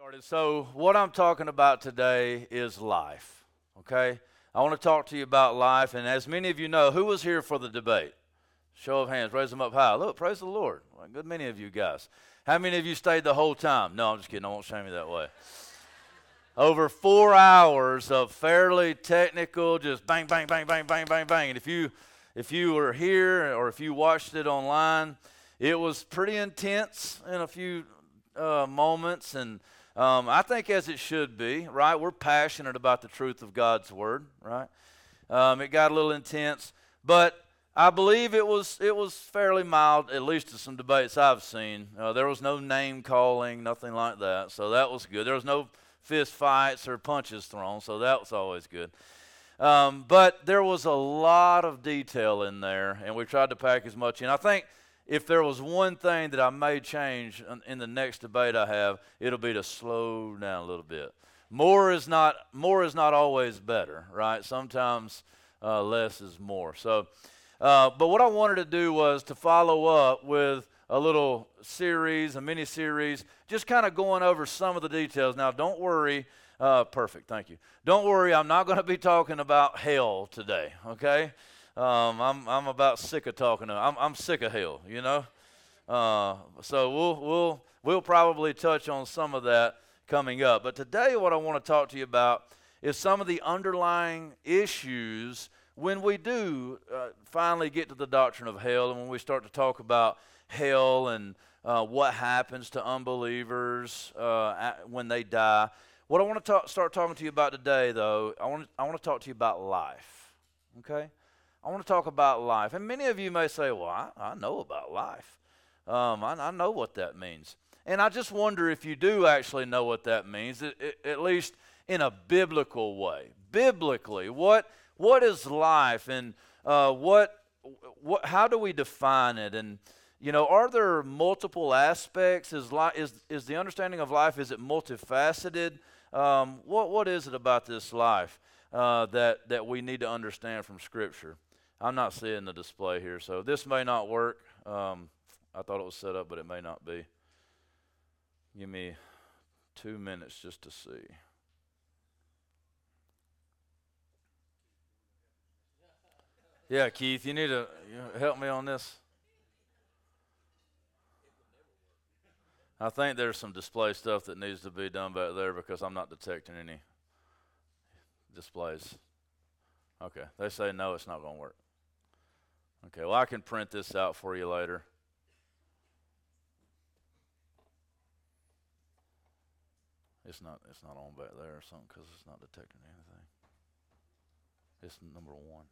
started. So, what I'm talking about today is life. Okay? I want to talk to you about life. And as many of you know, who was here for the debate? Show of hands, raise them up high. Look, praise the Lord. Well, good many of you guys. How many of you stayed the whole time? No, I'm just kidding. I won't shame you that way. Over four hours of fairly technical, just bang, bang, bang, bang, bang, bang, bang. And if you if you were here or if you watched it online, it was pretty intense in a few uh, moments and um, I think as it should be, right? We're passionate about the truth of God's word, right? Um, it got a little intense, but I believe it was it was fairly mild, at least to some debates I've seen. Uh, there was no name calling, nothing like that, so that was good. There was no fist fights or punches thrown, so that was always good. Um, but there was a lot of detail in there, and we tried to pack as much in. I think if there was one thing that I may change in the next debate I have, it'll be to slow down a little bit. More is not more is not always better, right? Sometimes uh, less is more. So, uh, but what I wanted to do was to follow up with a little series, a mini series, just kind of going over some of the details. Now, don't worry. Uh, perfect, thank you. Don't worry, I'm not going to be talking about hell today, okay? Um, I'm I'm about sick of talking to. I'm I'm sick of hell, you know. Uh, so we'll we'll we'll probably touch on some of that coming up. But today, what I want to talk to you about is some of the underlying issues when we do uh, finally get to the doctrine of hell, and when we start to talk about hell and uh, what happens to unbelievers uh, when they die. What I want to start talking to you about today, though, I want I want to talk to you about life. Okay. I want to talk about life. And many of you may say, well, I, I know about life. Um, I, I, know what that means. And I just wonder if you do actually know what that means, it, at least in a biblical way. Biblically, what, what is life and uh, what, what, how do we define it? And, you know, are there multiple aspects? Is, li- is, is the understanding of life, is it multifaceted? Um, what, what is it about this life uh, that, that we need to understand from Scripture? I'm not seeing the display here, so this may not work. Um, I thought it was set up, but it may not be. Give me two minutes just to see. Yeah, Keith, you need to help me on this. I think there's some display stuff that needs to be done back there because I'm not detecting any displays. Okay, they say no, it's not going to work. Okay, well, I can print this out for you later. It's not it's not on back there or something because it's not detecting anything. It's number one.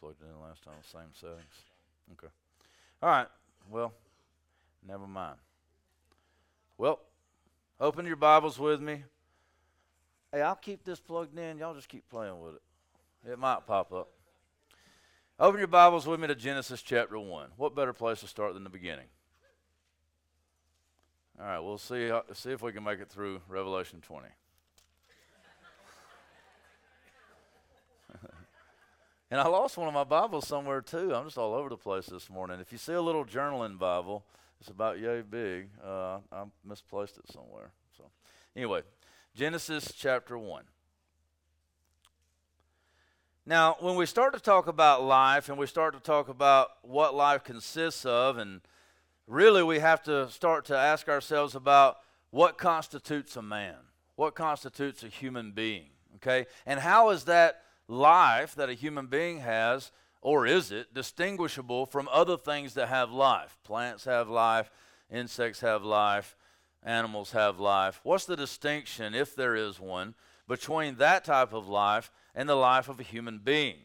Plugged it in last time, same settings. Okay. All right. Well, never mind. Well, open your Bibles with me. Hey, I'll keep this plugged in. Y'all just keep playing with it. It might pop up. Open your Bibles with me to Genesis chapter 1. What better place to start than the beginning? All right, we'll see, see if we can make it through Revelation 20. And I lost one of my Bibles somewhere too. I'm just all over the place this morning. If you see a little journaling Bible, it's about yay big. Uh, I misplaced it somewhere. So, anyway, Genesis chapter 1. Now, when we start to talk about life and we start to talk about what life consists of, and really we have to start to ask ourselves about what constitutes a man, what constitutes a human being, okay? And how is that life that a human being has, or is it, distinguishable from other things that have life? Plants have life, insects have life, animals have life. What's the distinction, if there is one, between that type of life and the life of a human being?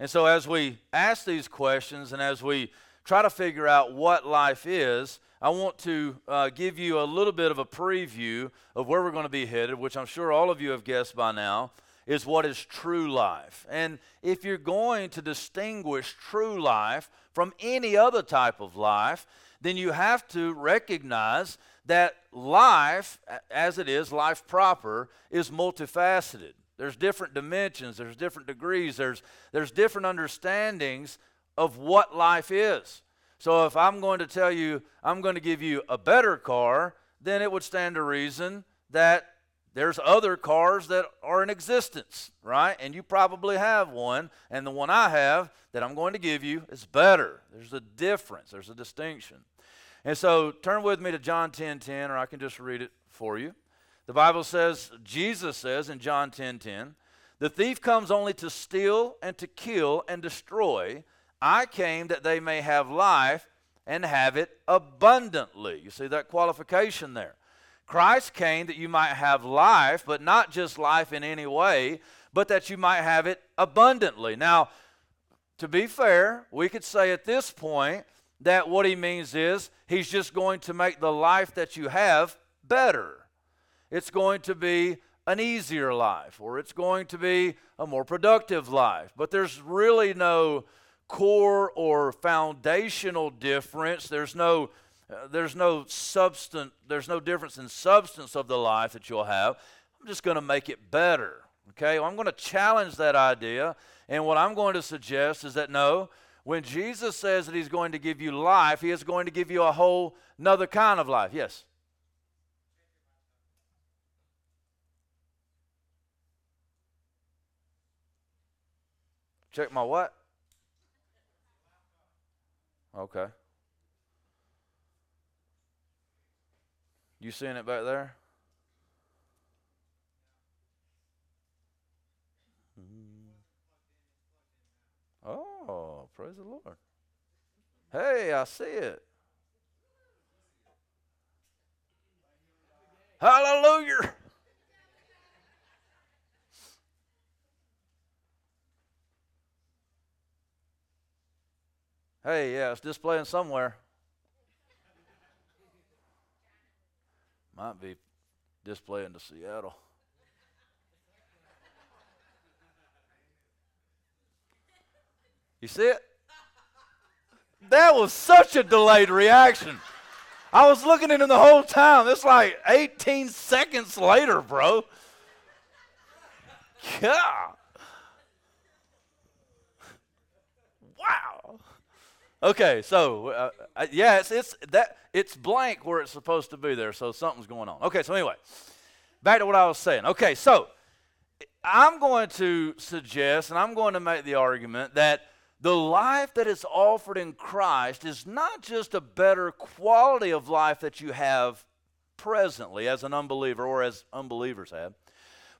And so, as we ask these questions and as we try to figure out what life is, I want to uh, give you a little bit of a preview of where we're going to be headed, which I'm sure all of you have guessed by now is what is true life. And if you're going to distinguish true life from any other type of life, then you have to recognize that life, as it is, life proper, is multifaceted. There's different dimensions, there's different degrees, there's, there's different understandings of what life is. So if I'm going to tell you, I'm going to give you a better car, then it would stand to reason that there's other cars that are in existence, right? And you probably have one, and the one I have that I'm going to give you is better. There's a difference, there's a distinction. And so turn with me to John 10 10, or I can just read it for you. The Bible says, Jesus says in John 10 10, the thief comes only to steal and to kill and destroy. I came that they may have life and have it abundantly. You see that qualification there. Christ came that you might have life, but not just life in any way, but that you might have it abundantly. Now, to be fair, we could say at this point that what he means is he's just going to make the life that you have better. It's going to be an easier life, or it's going to be a more productive life. But there's really no core or foundational difference. There's no uh, there's no substance there's no difference in substance of the life that you'll have. I'm just going to make it better. Okay? Well, I'm going to challenge that idea, and what I'm going to suggest is that no, when Jesus says that he's going to give you life, he is going to give you a whole another kind of life. Yes. Check my what? Okay. You seeing it back there? Oh, praise the Lord. Hey, I see it. Hallelujah. Hey, yeah, it's displaying somewhere. Might be displaying to Seattle. You see it? That was such a delayed reaction. I was looking at him the whole time. It's like 18 seconds later, bro. Yeah. Okay, so uh, uh, yeah, it's, it's that it's blank where it's supposed to be there, so something's going on. Okay, so anyway, back to what I was saying. Okay, so I'm going to suggest and I'm going to make the argument that the life that is offered in Christ is not just a better quality of life that you have presently as an unbeliever or as unbelievers have,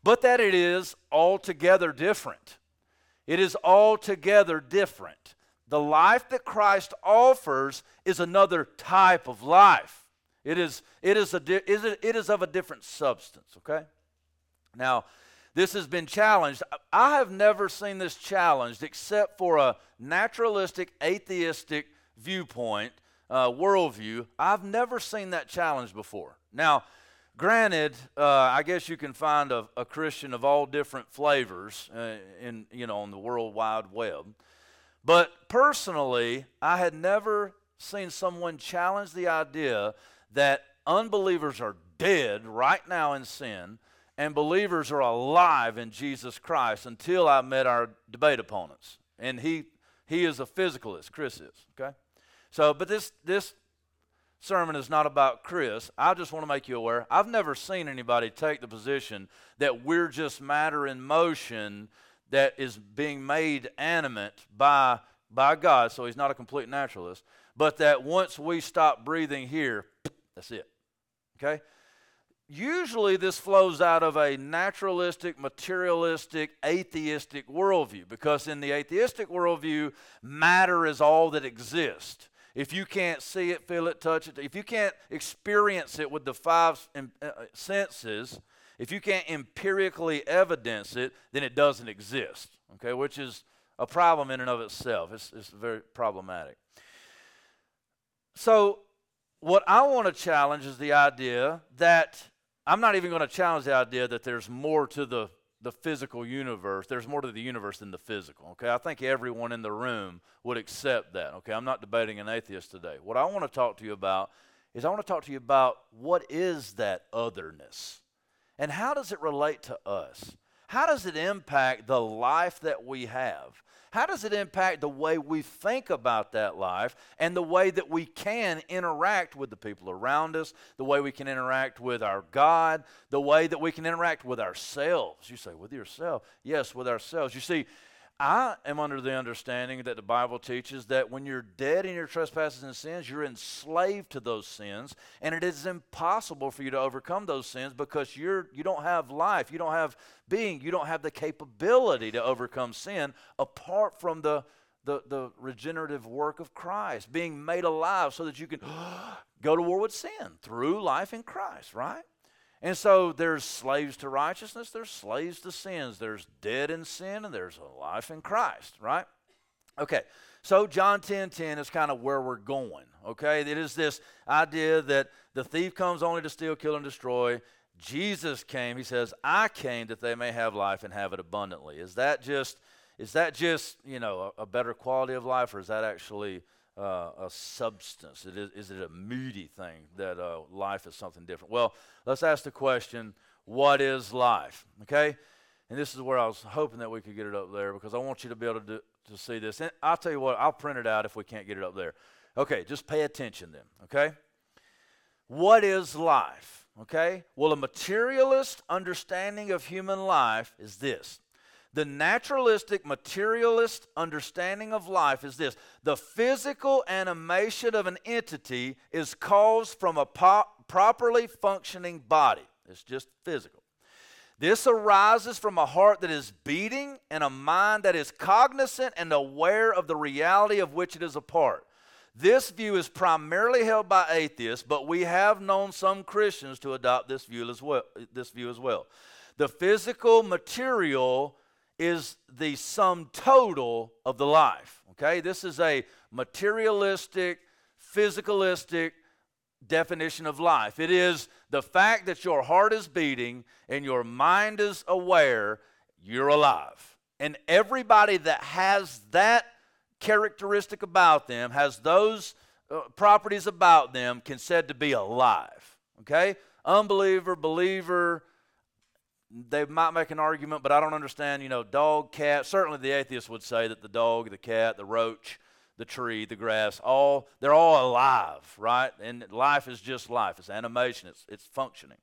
but that it is altogether different. It is altogether different. The life that Christ offers is another type of life. It is, it is, a, it is of a different substance, okay? Now, this has been challenged. I have never seen this challenged except for a naturalistic, atheistic viewpoint, uh, worldview. I've never seen that challenged before. Now, granted, uh, I guess you can find a, a, Christian of all different flavors uh, in you know on the World Wide Web, but personally, I had never seen someone challenge the idea that unbelievers are dead right now in sin and believers are alive in Jesus Christ until I met our debate opponents. And he he is a physicalist, Chris is, okay? So, but this this sermon is not about Chris. I just want to make you aware. I've never seen anybody take the position that we're just matter in motion that is being made animate by by God, so he's not a complete naturalist, but that once we stop breathing here, that's it. Okay? Usually, this flows out of a naturalistic, materialistic, atheistic worldview because in the atheistic worldview, matter is all that exists. If you can't see it, feel it, touch it, if you can't experience it with the five uh, senses, if you can't empirically evidence it, then it doesn't exist, okay, which is a problem in and of itself. It's, it's very problematic. So, what I want to challenge is the idea that I'm not even going to challenge the idea that there's more to the, the physical universe. There's more to the universe than the physical. Okay, I think everyone in the room would accept that. Okay, I'm not debating an atheist today. What I want to talk to you about is I want to talk to you about what is that otherness and how does it relate to us? How does it impact the life that we have? How does it impact the way we think about that life and the way that we can interact with the people around us, the way we can interact with our God, the way that we can interact with ourselves? You say, with yourself? Yes, with ourselves. You see, I am under the understanding that the Bible teaches that when you're dead in your trespasses and sins, you're enslaved to those sins, and it is impossible for you to overcome those sins because you're you don't have life, you don't have being, you don't have the capability to overcome sin apart from the the, the regenerative work of Christ, being made alive so that you can go to war with sin through life in Christ, right? And so there's slaves to righteousness, there's slaves to sins, there's dead in sin, and there's a life in Christ, right? Okay, so John 10 10 is kind of where we're going, okay? It is this idea that the thief comes only to steal, kill, and destroy. Jesus came, he says, I came that they may have life and have it abundantly. Is that just, is that just, you know, a, a better quality of life, or is that actually uh, a substance? It is, is it a meaty thing that uh, life is something different? Well, let's ask the question what is life? Okay? And this is where I was hoping that we could get it up there because I want you to be able to, do, to see this. And I'll tell you what, I'll print it out if we can't get it up there. Okay, just pay attention then, okay? What is life? Okay? Well, a materialist understanding of human life is this the naturalistic, materialist understanding of life is this the physical animation of an entity is caused from a properly functioning body. It's just physical. This arises from a heart that is beating and a mind that is cognizant and aware of the reality of which it is a part. This view is primarily held by atheists, but we have known some Christians to adopt this view as well. This view as well. The physical material is the sum total of the life. Okay? This is a materialistic, physicalistic definition of life. It is the fact that your heart is beating and your mind is aware you're alive. And everybody that has that characteristic about them, has those uh, properties about them, can said to be alive. Okay? Unbeliever, believer, they might make an argument, but I don't understand, you know, dog, cat. Certainly the atheist would say that the dog, the cat, the roach, the tree, the grass, all they're all alive, right? And life is just life. It's animation, it's it's functioning.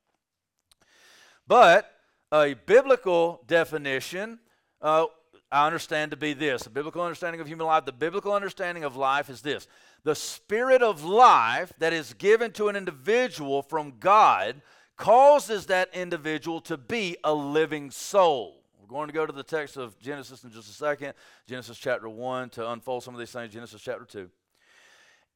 But a biblical definition, uh, I understand to be this. A biblical understanding of human life, the biblical understanding of life is this. The spirit of life that is given to an individual from God causes that individual to be a living soul. We're going to go to the text of Genesis in just a second, Genesis chapter 1, to unfold some of these things, Genesis chapter 2.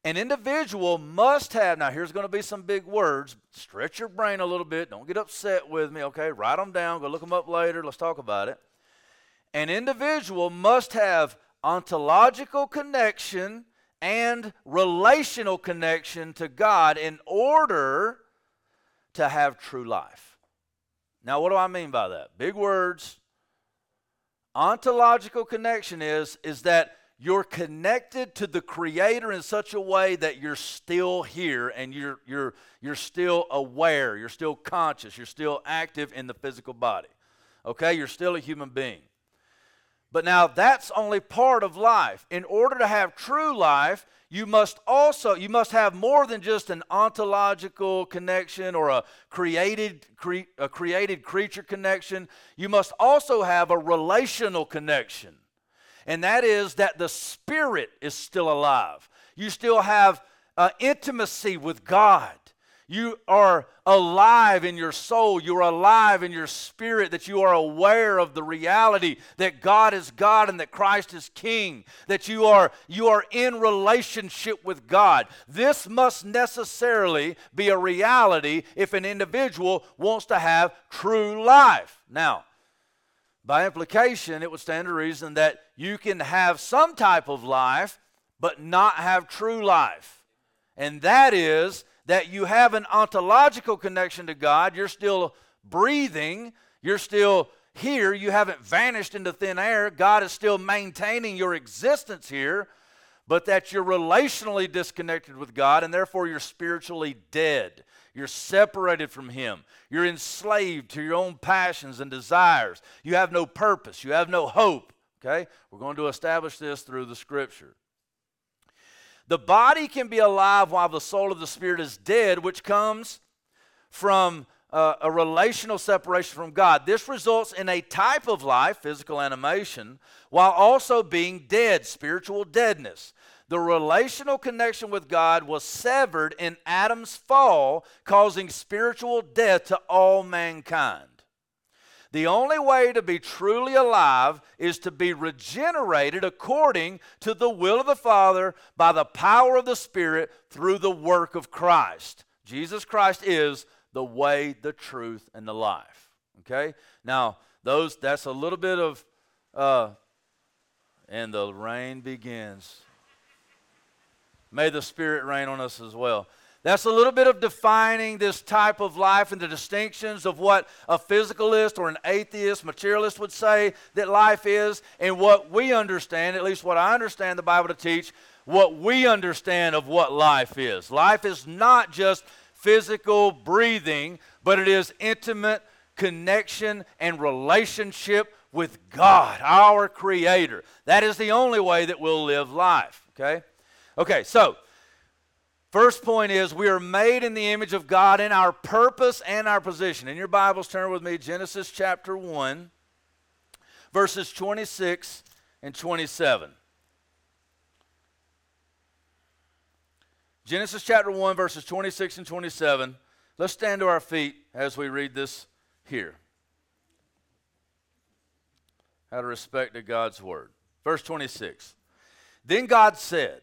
An individual must have, now here's going to be some big words. Stretch your brain a little bit. Don't get upset with me, okay? Write them down. Go look them up later. Let's talk about it. An individual must have ontological connection and relational connection to God in order to have true life. Now, what do I mean by that? Big words. Ontological connection is, is that you're connected to the creator in such a way that you're still here and you're, you're, you're still aware, you're still conscious, you're still active in the physical body. Okay? You're still a human being. But now that's only part of life. In order to have true life, you must also you must have more than just an ontological connection or a created cre- a created creature connection. You must also have a relational connection and that is that the spirit is still alive. You still have uh, intimacy with god you are alive in your soul. You are alive in your spirit, that you are aware of the reality that God is God and that Christ is King, that you are, you are in relationship with God. This must necessarily be a reality if an individual wants to have true life. Now, by implication, it would stand to reason that you can have some type of life, but not have true life. And that is that you have an ontological connection to God. You're still breathing, you're still here, you haven't vanished into thin air. God is still maintaining your existence here, but that you're relationally disconnected with God and therefore you're spiritually dead. You're separated from Him. You're enslaved to your own passions and desires. You have no purpose. You have no hope. Okay? We're going to establish this through the Scripture. The body can be alive while the soul of the Spirit is dead, which comes from uh, a relational separation from God. This results in a type of life, physical animation, while also being dead, spiritual deadness. The relational connection with God was severed in Adam's fall, causing spiritual death to all mankind. The only way to be truly alive is to be regenerated according to the will of the Father by the power of the Spirit through the work of Christ. Jesus Christ is the way, the truth, and the life. Okay? Now, those that's a little bit of uh, and the rain begins. May the Spirit rain on us as well. That's a little bit of defining this type of life and the distinctions of what a physicalist or an atheist, materialist would say that life is, and what we understand, at least what I understand the Bible to teach, what we understand of what life is. Life is not just physical breathing, but it is intimate connection and relationship with God, our Creator. That is the only way that we'll live life. Okay? Okay, so first point is we are made in the image of God in our purpose and our position. In your Bibles, turn with me Genesis chapter 1, verses 26 and 27. Genesis chapter 1, verses 26 and 27. Let's stand to our feet as we read this here. Out of respect to God's word. Verse 26. Then God said,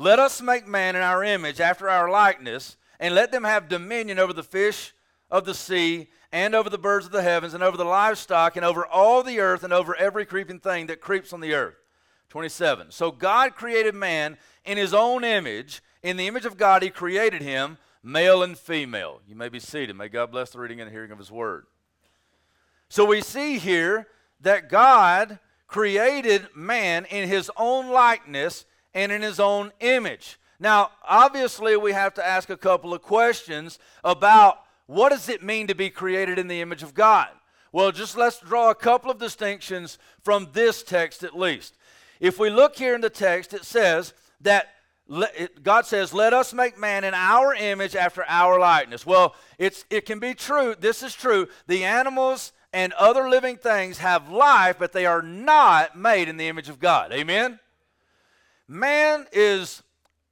Let us make man in our image, after our likeness, and let them have dominion over the fish of the sea, and over the birds of the heavens, and over the livestock, and over all the earth, and over every creeping thing that creeps on the earth. 27. So God created man in his own image. In the image of God, He created him, male and female. You may be seated. May God bless the reading and hearing of His word. So we see here that God created man in His own likeness and in His own image. Now, obviously, we have to ask a couple of questions about what does it mean to be created in the image of God? Well, just let's draw a couple of distinctions from this text at least. If we look here in the text, it says that God says, Let us make man in our image after our likeness. Well, it's, it can be true. This is true. The animals and other living things have life, but they are not made in the image of God. Amen? Man is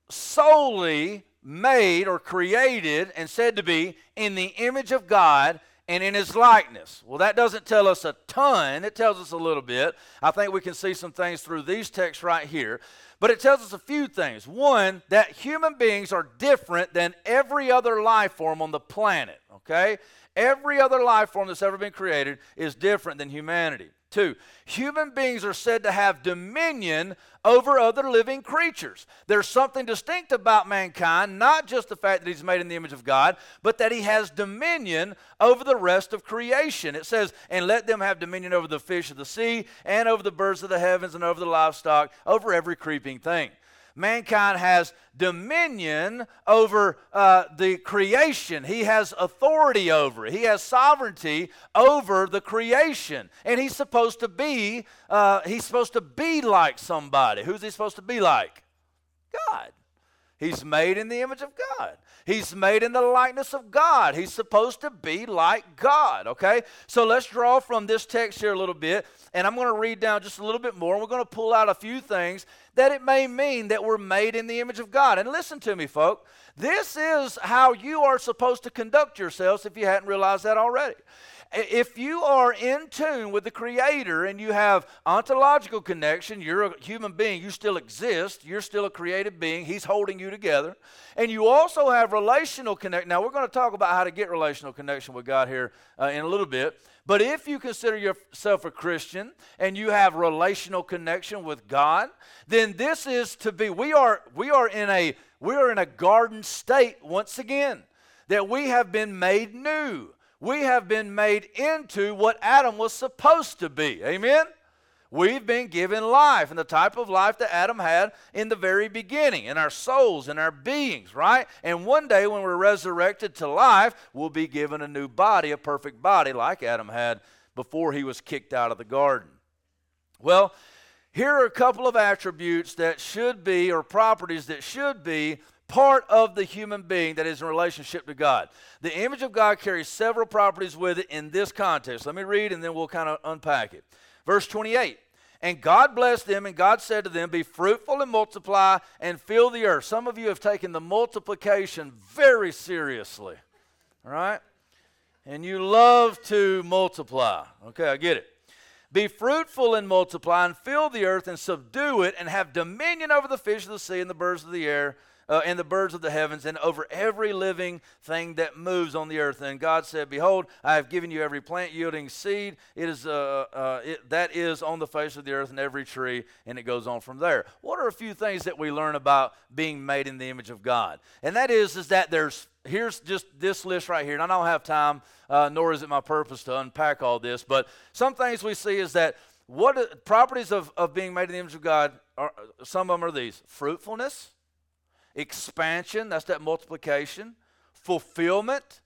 solely made or created and said to be in the image of God and in his likeness. Well, that doesn't tell us a ton, it tells us a little bit. I think we can see some things through these texts right here. But it tells us a few things. One, that human beings are different than every other life form on the planet, okay? Every other life form that's ever been created is different than humanity. Two, human beings are said to have dominion over other living creatures. There's something distinct about mankind, not just the fact that he's made in the image of God, but that he has dominion over the rest of creation. It says, and let them have dominion over the fish of the sea, and over the birds of the heavens, and over the livestock, over every creeping thing mankind has dominion over uh, the creation. He has authority over it. He has sovereignty over the creation, and he's supposed to be uh, he's supposed to be like somebody. Who's he supposed to be like? God. He's made in the image of God. He's made in the likeness of God. He's supposed to be like God, okay? So let's draw from this text here a little bit, and I'm going to read down just a little bit more. And we're going to pull out a few things that it may mean that we're made in the image of God. And listen to me, folk. This is how you are supposed to conduct yourselves if you hadn't realized that already. If you are in tune with the Creator and you have ontological connection, you're a human being, you still exist, you're still a created being, He's holding you together. And you also have relational connection. Now, we're going to talk about how to get relational connection with God here uh, in a little bit. But if you consider yourself a Christian and you have relational connection with God, then this is to be we are we are in a we are in a garden state once again that we have been made new we have been made into what Adam was supposed to be. Amen? We've been given life and the type of life that Adam had in the very beginning, in our souls, in our beings, right? And one day when we're resurrected to life, we'll be given a new body, a perfect body like Adam had before he was kicked out of the garden. Well, here are a couple of attributes that should be, or properties that should be, part of the human being that is in relationship to God. The image of God carries several properties with it in this context. Let me read and then we'll kind of unpack it. Verse 28 And God blessed them, and God said to them, Be fruitful and multiply and fill the earth. Some of you have taken the multiplication very seriously, all right? And you love to multiply. Okay, I get it. Be fruitful and multiply and fill the earth and subdue it and have dominion over the fish of the sea and the birds of the air uh, and the birds of the heavens, and over every living thing that moves on the earth. And God said, Behold, I have given you every plant yielding seed. It is uh, uh, it, that is on the face of the earth, and every tree, and it goes on from there. What are a few things that we learn about being made in the image of God? And that is, is that there's here's just this list right here, and I don't have time, uh, nor is it my purpose to unpack all this, but some things we see is that what properties of, of being made in the image of God are some of them are these fruitfulness, expansion, that's that multiplication, fulfillment,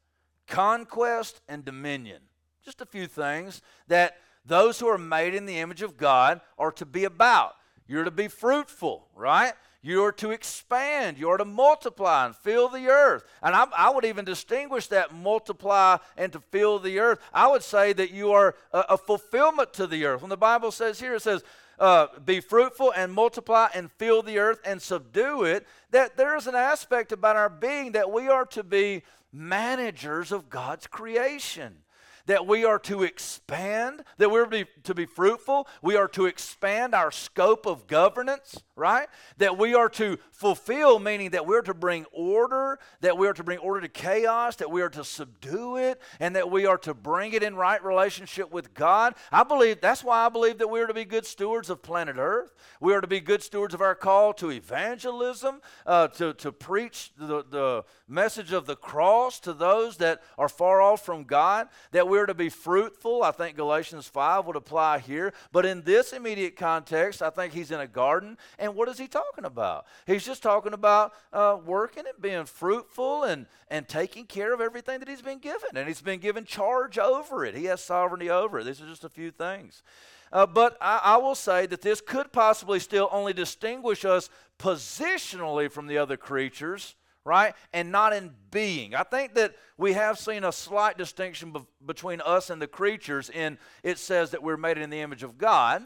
conquest, and dominion. Just a few things that those who are made in the image of God are to be about. You're to be fruitful, right? You're to expand. You're to multiply and fill the earth. And I, I, would even distinguish that multiply and to fill the earth. I would say that you are a, a fulfillment to the earth. When the Bible says here, it says, uh, be fruitful and multiply and fill the earth and subdue it, that there is an aspect about our being that we are to be managers of God's creation that we are to expand, that we're be, to be fruitful, we are to expand our scope of governance, right? That we are to fulfill, meaning that we're to bring order, that we are to bring order to chaos, that we are to subdue it, and that we are to bring it in right relationship with God. I believe that's why I believe that we are to be good stewards of planet Earth. We are to be good stewards of our call to evangelism, uh, to, to preach the, the message of the cross to those that are far off from God, that we're to be fruitful. I think Galatians 5 would apply here. But in this immediate context, I think he's in a garden. And what is he talking about? He's just talking about uh, working and being fruitful and, and taking care of everything that he's been given. And he's been given charge over it, he has sovereignty over it. These are just a few things. Uh, but I, I, will say that this could possibly still only distinguish us positionally from the other creatures right? And not in being. I think that we have seen a slight distinction be- between us and the creatures in it says that we're made in the image of God.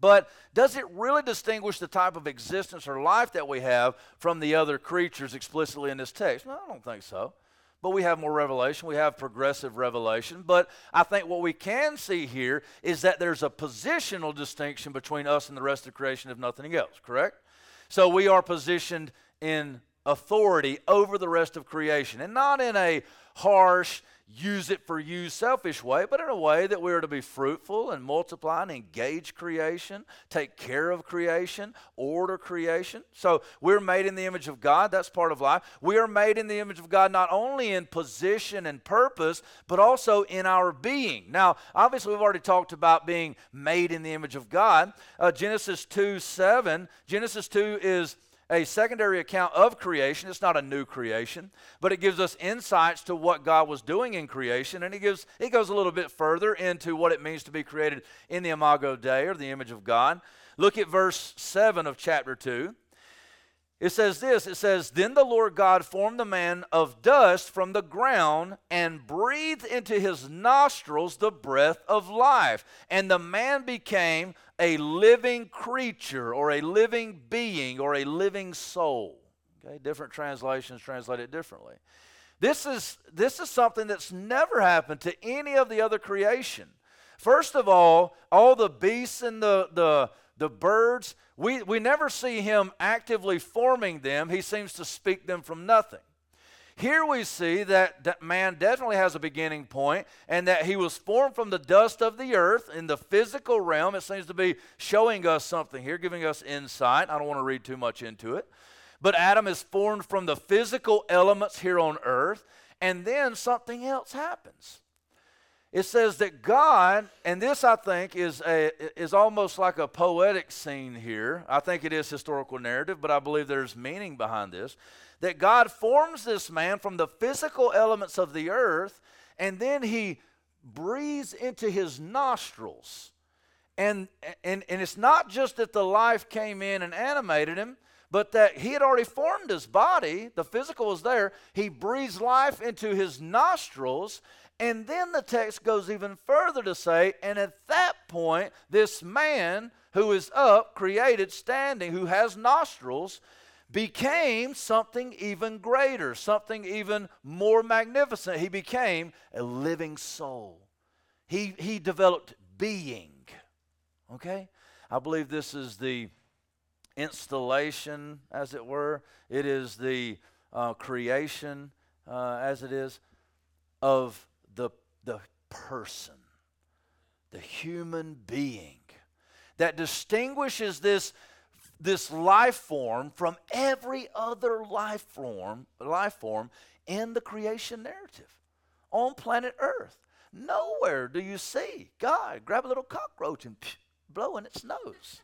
But does it really distinguish the type of existence or life that we have from the other creatures explicitly in this text? No, I don't think so. But we have more revelation. We have progressive revelation. But I think what we can see here is that there's a positional distinction between us and the rest of creation, if nothing else, correct? So we are positioned in authority over the rest of creation. And not in a harsh, use it for you selfish way, but in a way that we are to be fruitful and multiply and engage creation, take care of creation, order creation. So we're made in the image of God. That's part of life. We are made in the image of God not only in position and purpose, but also in our being. Now, obviously, we've already talked about being made in the image of God. Uh, Genesis 2 7. Genesis 2 is a secondary account of creation. It's not a new creation, but it gives us insights to what God was doing in creation. And it, gives, it goes a little bit further into what it means to be created in the Imago Dei, or the image of God. Look at verse 7 of chapter 2. It says this it says, Then the Lord God formed the man of dust from the ground and breathed into his nostrils the breath of life. And the man became a living creature or a living being or a living soul. Okay, different translations translate it differently. This is, this is something that's never happened to any of the other creation. First of all, all the beasts and the, the, the birds, we, we never see him actively forming them. He seems to speak them from nothing. Here we see that, that man definitely has a beginning point and that he was formed from the dust of the earth in the physical realm. It seems to be showing us something here, giving us insight. I don't want to read too much into it. But Adam is formed from the physical elements here on earth, and then something else happens. It says that God, and this I think is a is almost like a poetic scene here. I think it is historical narrative, but I believe there's meaning behind this. That God forms this man from the physical elements of the earth, and then he breathes into his nostrils. And, and, and it's not just that the life came in and animated him, but that he had already formed his body. The physical was there. He breathes life into his nostrils, and then the text goes even further to say, and at that point, this man who is up, created, standing, who has nostrils, became something even greater, something even more magnificent. He became a living soul. He, he developed being. Okay? I believe this is the installation, as it were. It is the uh, creation, uh, as it is, of the, person, the human being that distinguishes this, this life form from every other life form, life form in the creation narrative on planet Earth. Nowhere do you see God grab a little cockroach and psh, blow in its nose.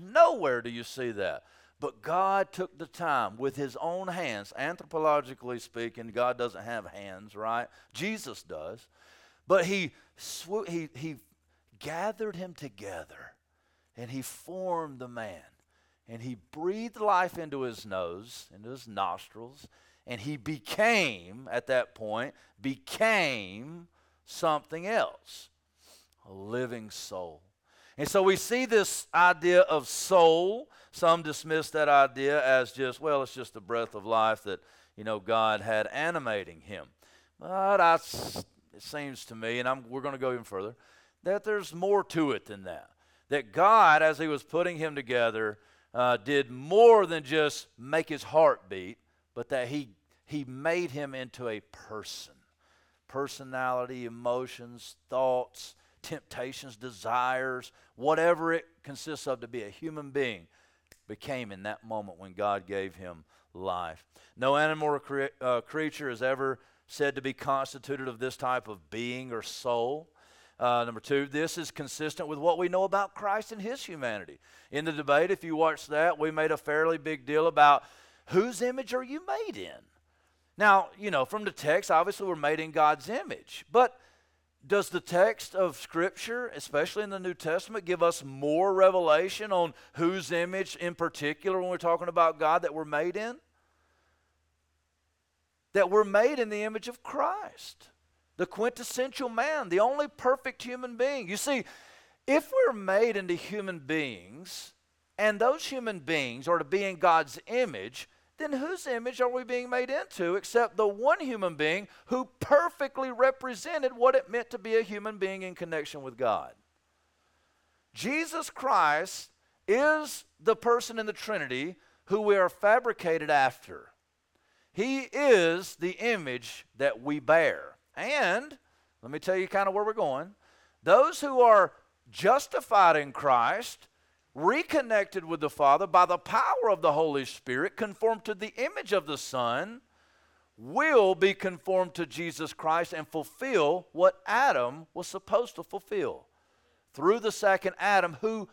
Nowhere do you see that. But God took the time with his own hands, anthropologically speaking, God doesn't have hands, right? Jesus does. But he, he, he gathered him together and he formed the man. And he breathed life into his nose, into his nostrils, and he became, at that point, became something else a living soul. And so we see this idea of soul some dismiss that idea as just, well, it's just the breath of life that, you know, God had animating him. But I, it seems to me, and I'm, we're going to go even further, that there's more to it than that. That God, as he was putting him together, uh, did more than just make his heart beat, but that he, he made him into a person. Personality, emotions, thoughts, temptations, desires, whatever it consists of to be a human being became in that moment when God gave him life. No animal or cre- uh, creature is ever said to be constituted of this type of being or soul. Uh, number two, this is consistent with what we know about Christ and his humanity. In the debate, if you watch that, we made a fairly big deal about whose image are you made in? Now, you know, from the text, obviously we're made in God's image. But does the text of Scripture, especially in the New Testament, give us more revelation on whose image in particular when we're talking about God that we're made in? That we're made in the image of Christ, the quintessential man, the only perfect human being. You see, if we're made into human beings, and those human beings are to be in God's image, then whose image are we being made into except the one human being who perfectly represented what it meant to be a human being in connection with God? Jesus Christ is the person in the Trinity who we are fabricated after. He is the image that we bear. And let me tell you kind of where we're going. Those who are justified in Christ reconnected with the Father by the power of the Holy Spirit, conformed to the image of the Son, will be conformed to Jesus Christ and fulfill what Adam was supposed to fulfill through the second Adam, who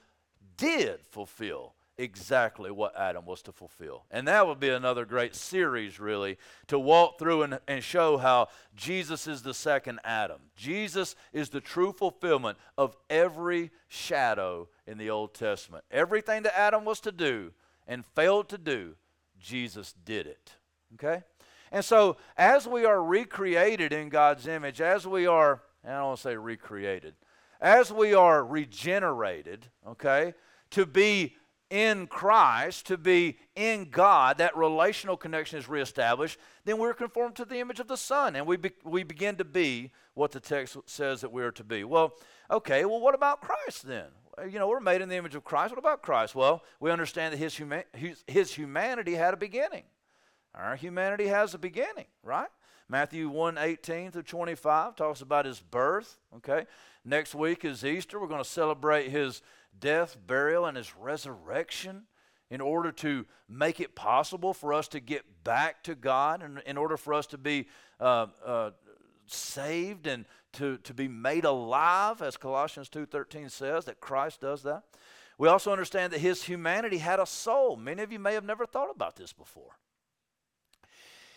did fulfill exactly what Adam was to fulfill. And that would be another great series, really, to walk through and, and show how Jesus is the second Adam. Jesus is the true fulfillment of every shadow in the Old Testament. Everything that Adam was to do and failed to do, Jesus did it. Okay? And so, as we are recreated in God's image, as we are, I don't want to say recreated, as we are regenerated, okay, to be in Christ, to be in God, that relational connection is reestablished, then we're conformed to the image of the Son, and we, be, we begin to be what the text says that we are to be. Well, okay, well, what about Christ then? You know, we're made in the image of Christ. What about Christ? Well, we understand that his, huma- his, his humanity had a beginning. Our humanity has a beginning, right? Matthew 1 18 through 25 talks about his birth, okay? Next week is Easter. We're going to celebrate his death, burial, and his resurrection in order to make it possible for us to get back to God and in order for us to be uh, uh, saved and to, to be made alive, as Colossians 2.13 says, that Christ does that. We also understand that his humanity had a soul. Many of you may have never thought about this before.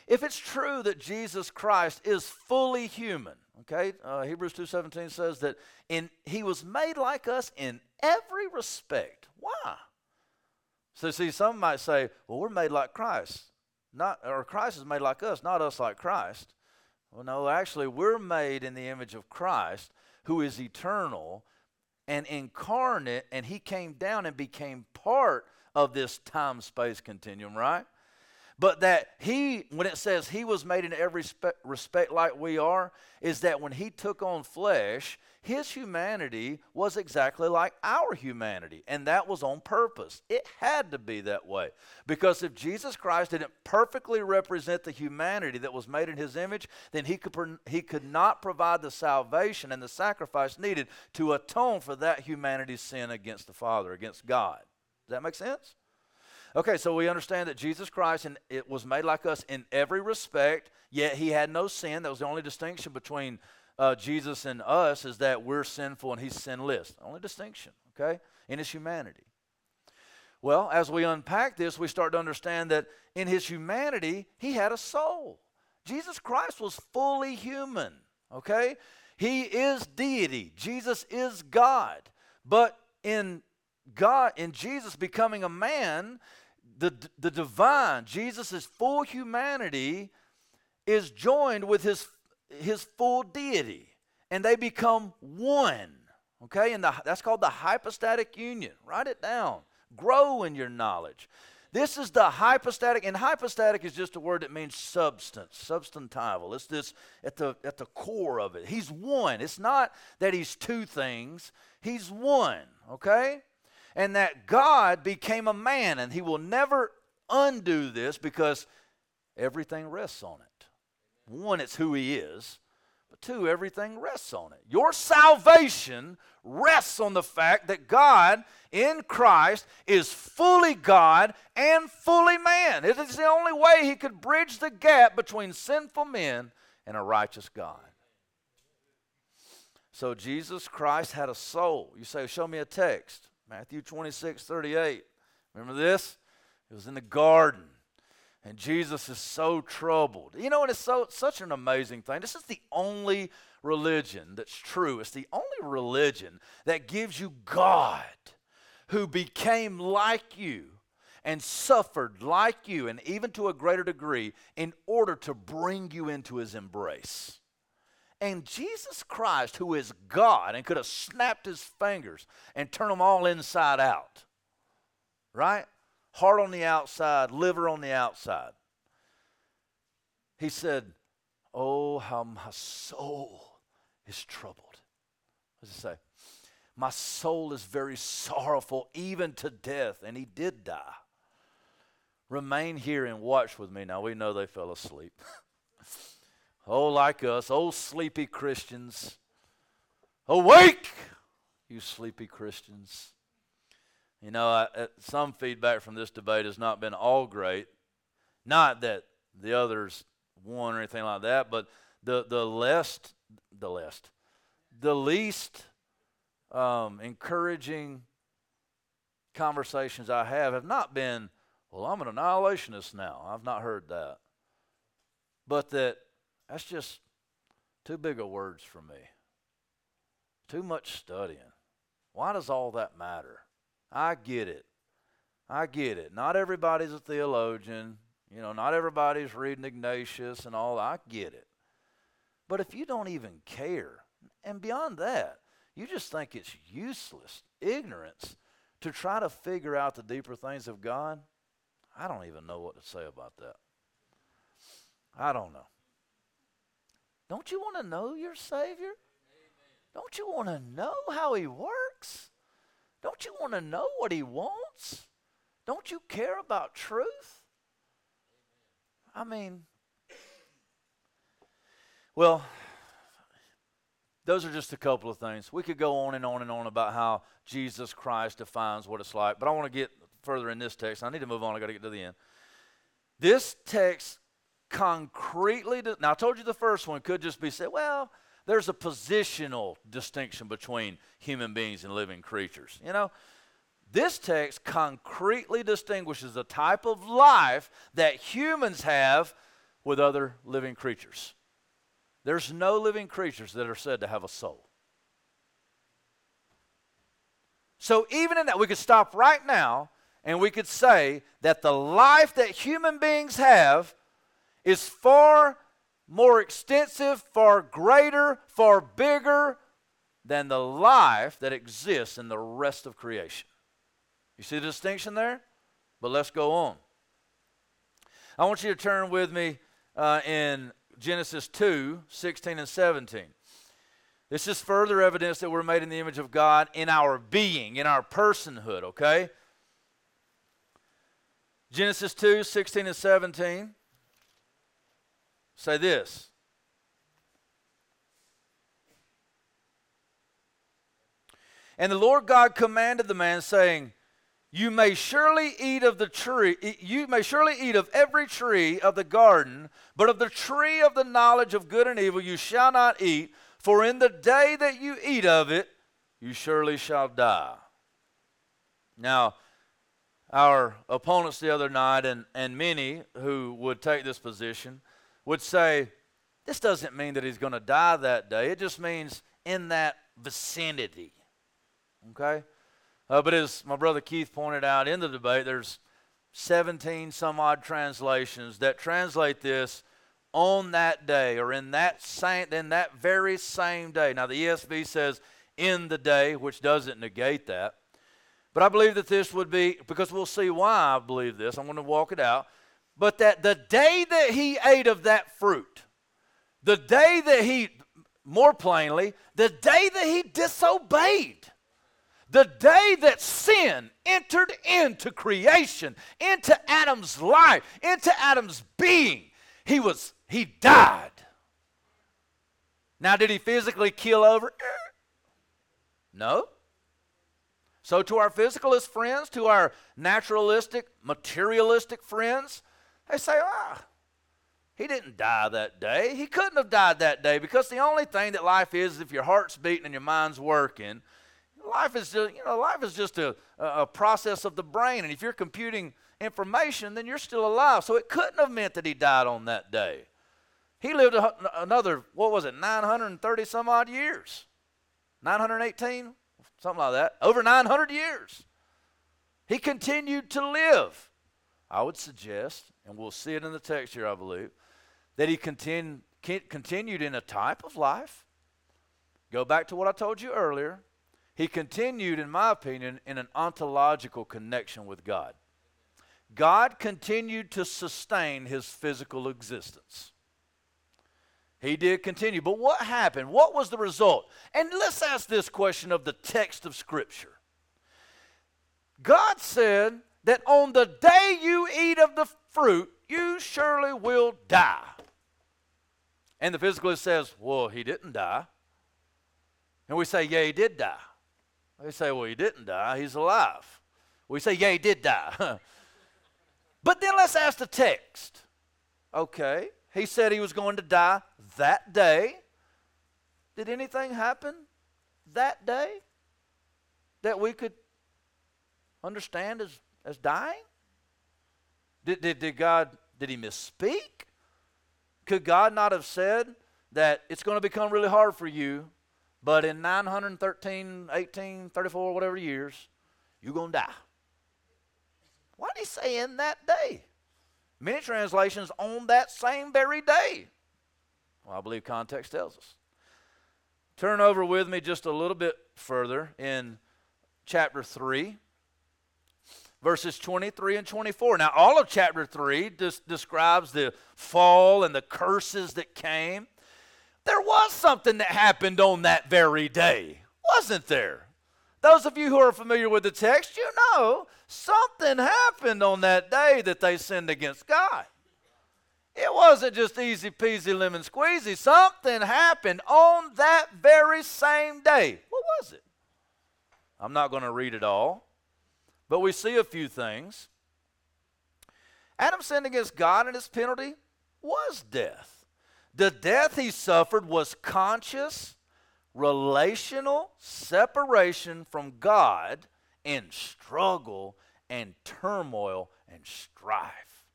If it's true that Jesus Christ is fully human, okay, uh, Hebrews 2.17 says that in, he was made like us in every respect. Why? So see, some might say, well, we're made like Christ. Not, or Christ is made like us, not us like Christ. Well, no, actually, we're made in the image of Christ, who is eternal and incarnate, and he came down and became part of this time space continuum, right? But that he, when it says he was made in every respect like we are, is that when he took on flesh, his humanity was exactly like our humanity, and that was on purpose. It had to be that way. Because if Jesus Christ didn't perfectly represent the humanity that was made in his image, then he could, he could not provide the salvation and the sacrifice needed to atone for that humanity's sin against the Father, against God. Does that make sense? Okay, so we understand that Jesus Christ and it was made like us in every respect, yet he had no sin. That was the only distinction between uh, Jesus and us is that we're sinful and he's sinless. Only distinction, okay, in his humanity. Well, as we unpack this, we start to understand that in his humanity, he had a soul. Jesus Christ was fully human, okay? He is deity. Jesus is God. But in God, in Jesus becoming a man, the, the divine, Jesus' full humanity, is joined with his, his full deity, and they become one. Okay, and the, that's called the hypostatic union. Write it down. Grow in your knowledge. This is the hypostatic, and hypostatic is just a word that means substance, substantival. It's this at the at the core of it. He's one. It's not that he's two things. He's one. Okay and that God became a man, and he will never undo this because everything rests on it. One, it's who he is, but two, everything rests on it. Your salvation rests on the fact that God in Christ is fully God and fully man. It is the only way he could bridge the gap between sinful men and a righteous God. So Jesus Christ had a soul. You say, Show me a text. Matthew 26, 38. Remember this? It was in the garden. And Jesus is so troubled. You know, and it's so such an amazing thing. This is the only religion that's true. It's the only religion that gives you God who became like you and suffered like you, and even to a greater degree, in order to bring you into his embrace. And Jesus Christ, who is God and could have snapped his fingers and turned them all inside out, right? Heart on the outside, liver on the outside. He said, Oh, how my soul is troubled. What does it say? My soul is very sorrowful, even to death. And he did die. Remain here and watch with me. Now, we know they fell asleep. Oh, like us, oh, sleepy Christians. Awake, you sleepy Christians. You know, I, uh, some feedback from this debate has not been all great. Not that the others won or anything like that, but the, the least, the least, the least um, encouraging conversations I have have not been, well, I'm an annihilationist now. I've not heard that. But that that's just too big of words for me. Too much studying. Why does all that matter? I get it. I get it. Not everybody's a theologian. You know, not everybody's reading Ignatius and all. I get it. But if you don't even care, and beyond that, you just think it's useless, ignorance, to try to figure out the deeper things of God, I don't even know what to say about that. I don't know. Don't you want to know your Savior? Don't you want to know how He works? Don't you want to know what He wants? Don't you care about truth? I mean, well, those are just a couple of things. We could go on and on and on about how Jesus Christ defines what it's like, but I want to get further in this text. I need to move on. I got to get to the end. This text concretely, now I told you the first one could just be said, well, there's a positional distinction between human beings and living creatures. You know, this text concretely distinguishes the type of life that humans have with other living creatures. There's no living creatures that are said to have a soul. So, even in that, we could stop right now and we could say that the life that human beings have is far more extensive, far greater, far bigger than the life that exists in the rest of creation. You see the distinction there? But let's go on. I want you to turn with me uh, in Genesis 2 16 and 17. This is further evidence that we're made in the image of God in our being, in our personhood, okay? Genesis 2 16 and 17 say this. And the Lord God commanded the man, saying, You may surely eat of the tree, you may surely eat of every tree of the garden, but of the tree of the knowledge of good and evil you shall not eat, for in the day that you eat of it, you surely shall die. Now, our opponents the other night, and, and many who would take this position, would say, this doesn't mean that he's going to die that day. It just means in that vicinity. Okay? Uh, but as my brother Keith pointed out in the debate, there's 17 some odd translations that translate this on that day or in that same in that very same day. Now the ESV says in the day, which doesn't negate that. But I believe that this would be because we'll see why I believe this. I'm going to walk it out. But that the day that he ate of that fruit, the day that he more plainly, the day that he disobeyed, the day that sin entered into creation, into Adam's life, into Adam's being, he was he died. Now, did he physically kill over? No. So, to our physicalist friends, to our naturalistic, materialistic friends, they say, ah, he didn't die that day. He couldn't have died that day because the only thing that life is, if your heart's beating and your mind's working, life is just, you know, life is just a, a process of the brain. And if you're computing information, then you're still alive. So it couldn't have meant that he died on that day. He lived another, what was it, 930 some odd years? 918? Something like that. Over 900 years. He continued to live. I would suggest, and we'll see it in the text here, I believe, that he continu- continued in a type of life. Go back to what I told you earlier. He continued, in my opinion, in an ontological connection with God. God continued to sustain his physical existence. He did continue. But what happened? What was the result? And let's ask this question of the text of Scripture. God said that on the day you eat of the fruit, you surely will die. And the physicalist says, Well, he didn't die. And we say, Yeah, he did die. They say, Well, he didn't die. He's alive. We say, Yeah, he did die. but then let's ask the text. Okay, he said he was going to die that day. Did anything happen that day that we could understand as, as dying? Did, did, did God, did he misspeak? Could God not have said that it's going to become really hard for you, but in 913, 18, 34, whatever years, you're going to die? Why did he say in that day? Many translations on that same very day. Well, I believe context tells us. Turn over with me just a little bit further in chapter 3, verses 23 and 24. Now, all of chapter 3 des- describes the fall and the curses that came. There was something that happened on that very day, wasn't there? Those of you who are familiar with the text, you know something happened on that day that they sinned against God. It wasn't just easy peasy lemon squeezy. Something happened on that very same day. What was it? I'm not going to read it all, but we see a few things. Adam sinned against God, and his penalty was death. The death he suffered was conscious, relational separation from God in struggle and turmoil and strife.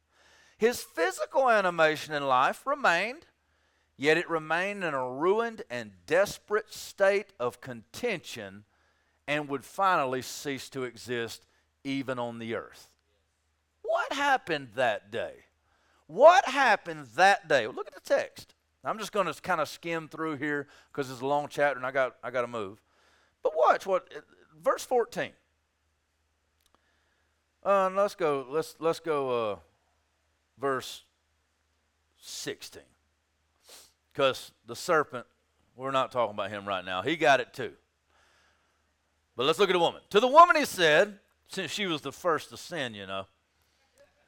His physical animation in life remained, yet it remained in a ruined and desperate state of contention and would finally cease to exist even on the earth. What happened that day? What happened that day? Well, look at the text. I'm just going to kind of skim through here because it's a long chapter and I got I got to move. But watch what verse 14. Uh, let's go. Let's let's go. Uh, verse 16. Because the serpent, we're not talking about him right now. He got it too. But let's look at the woman. To the woman, he said, since she was the first to sin, you know,